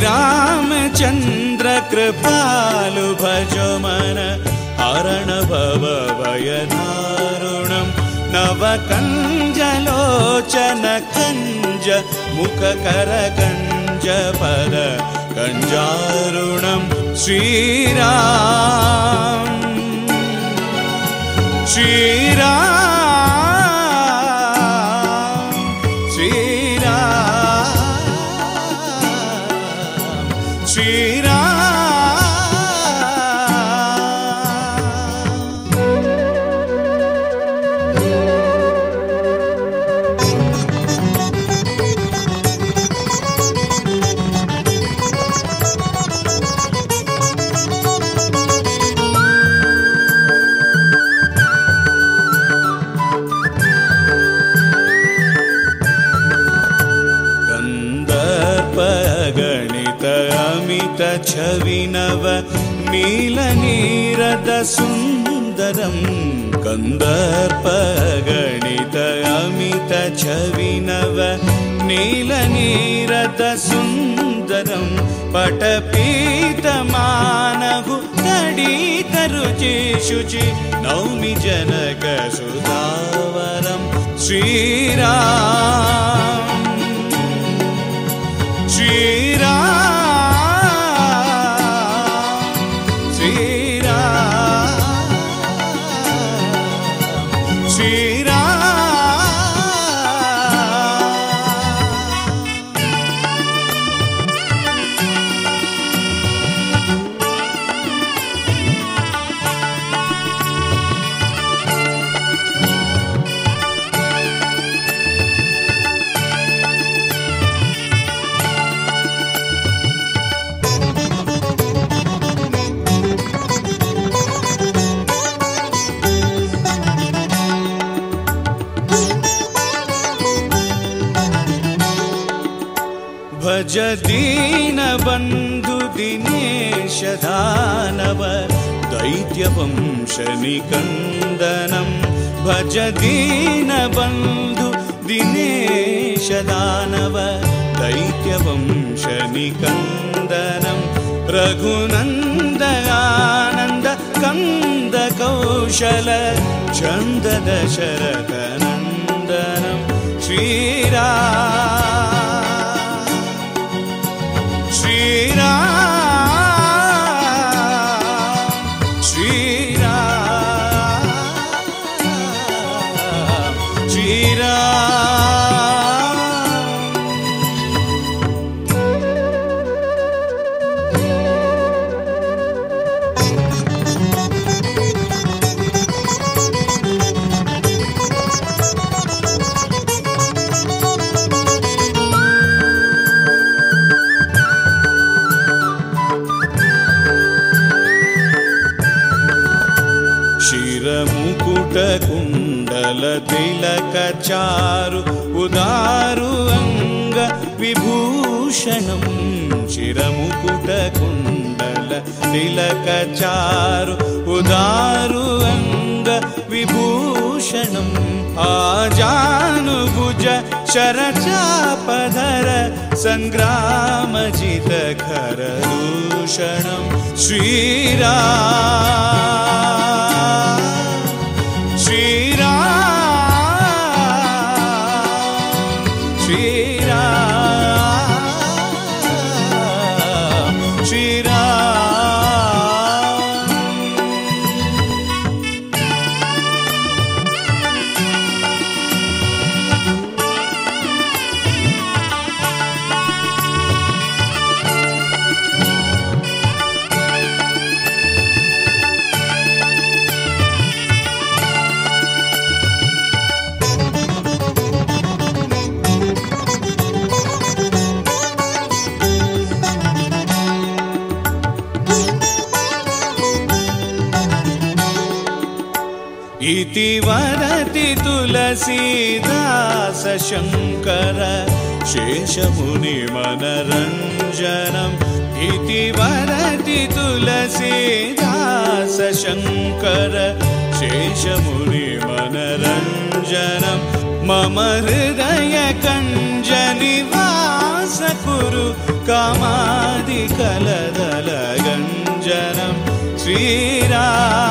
श्रीरामचन्द्र कृपालु भजो मन। हरण भव भयदारुणं नवकञ्जलोचन कञ्ज मुखकर कञ्ज पद कञ्जारुणं श्रीराम। श्रीराम छविनव नीलनीरद कन्दर्पगणित अमित छविनव नीलनीरद सुन्दरं पटपीतमानगु तडितरुचि शुचि नौमि जनकसुधावरं श्रीराम भज दीनबन्धु दिनेश दानव दैत्यवंशनिकन्दनं भज दीनबन्धु दिनेश दानव दैत्यवंशनिकन्दनं रघुनन्दयानन्द कन्द कौशल छन्द शिरमुकुटकुण्डलतिलकचारु उदारु अङ्ग विभूषणं शिरमुकुटकुण्डल तिलकचारु उदारु अङ्ग विभूषणम् आजानुभुज शरचापधर सङ्ग्रामजितखरदूषणं श्रीराम इति वदति तुलसीदास शङ्कर शेषमुनिमनरञ्जनम् इति वदति तुलसीदास शङ्कर शेषमुनिमनरञ्जनम् मम हृदय कञ्जनिवास कुरु कामादिकलदलगञ्जनं श्रीरा श्रीरा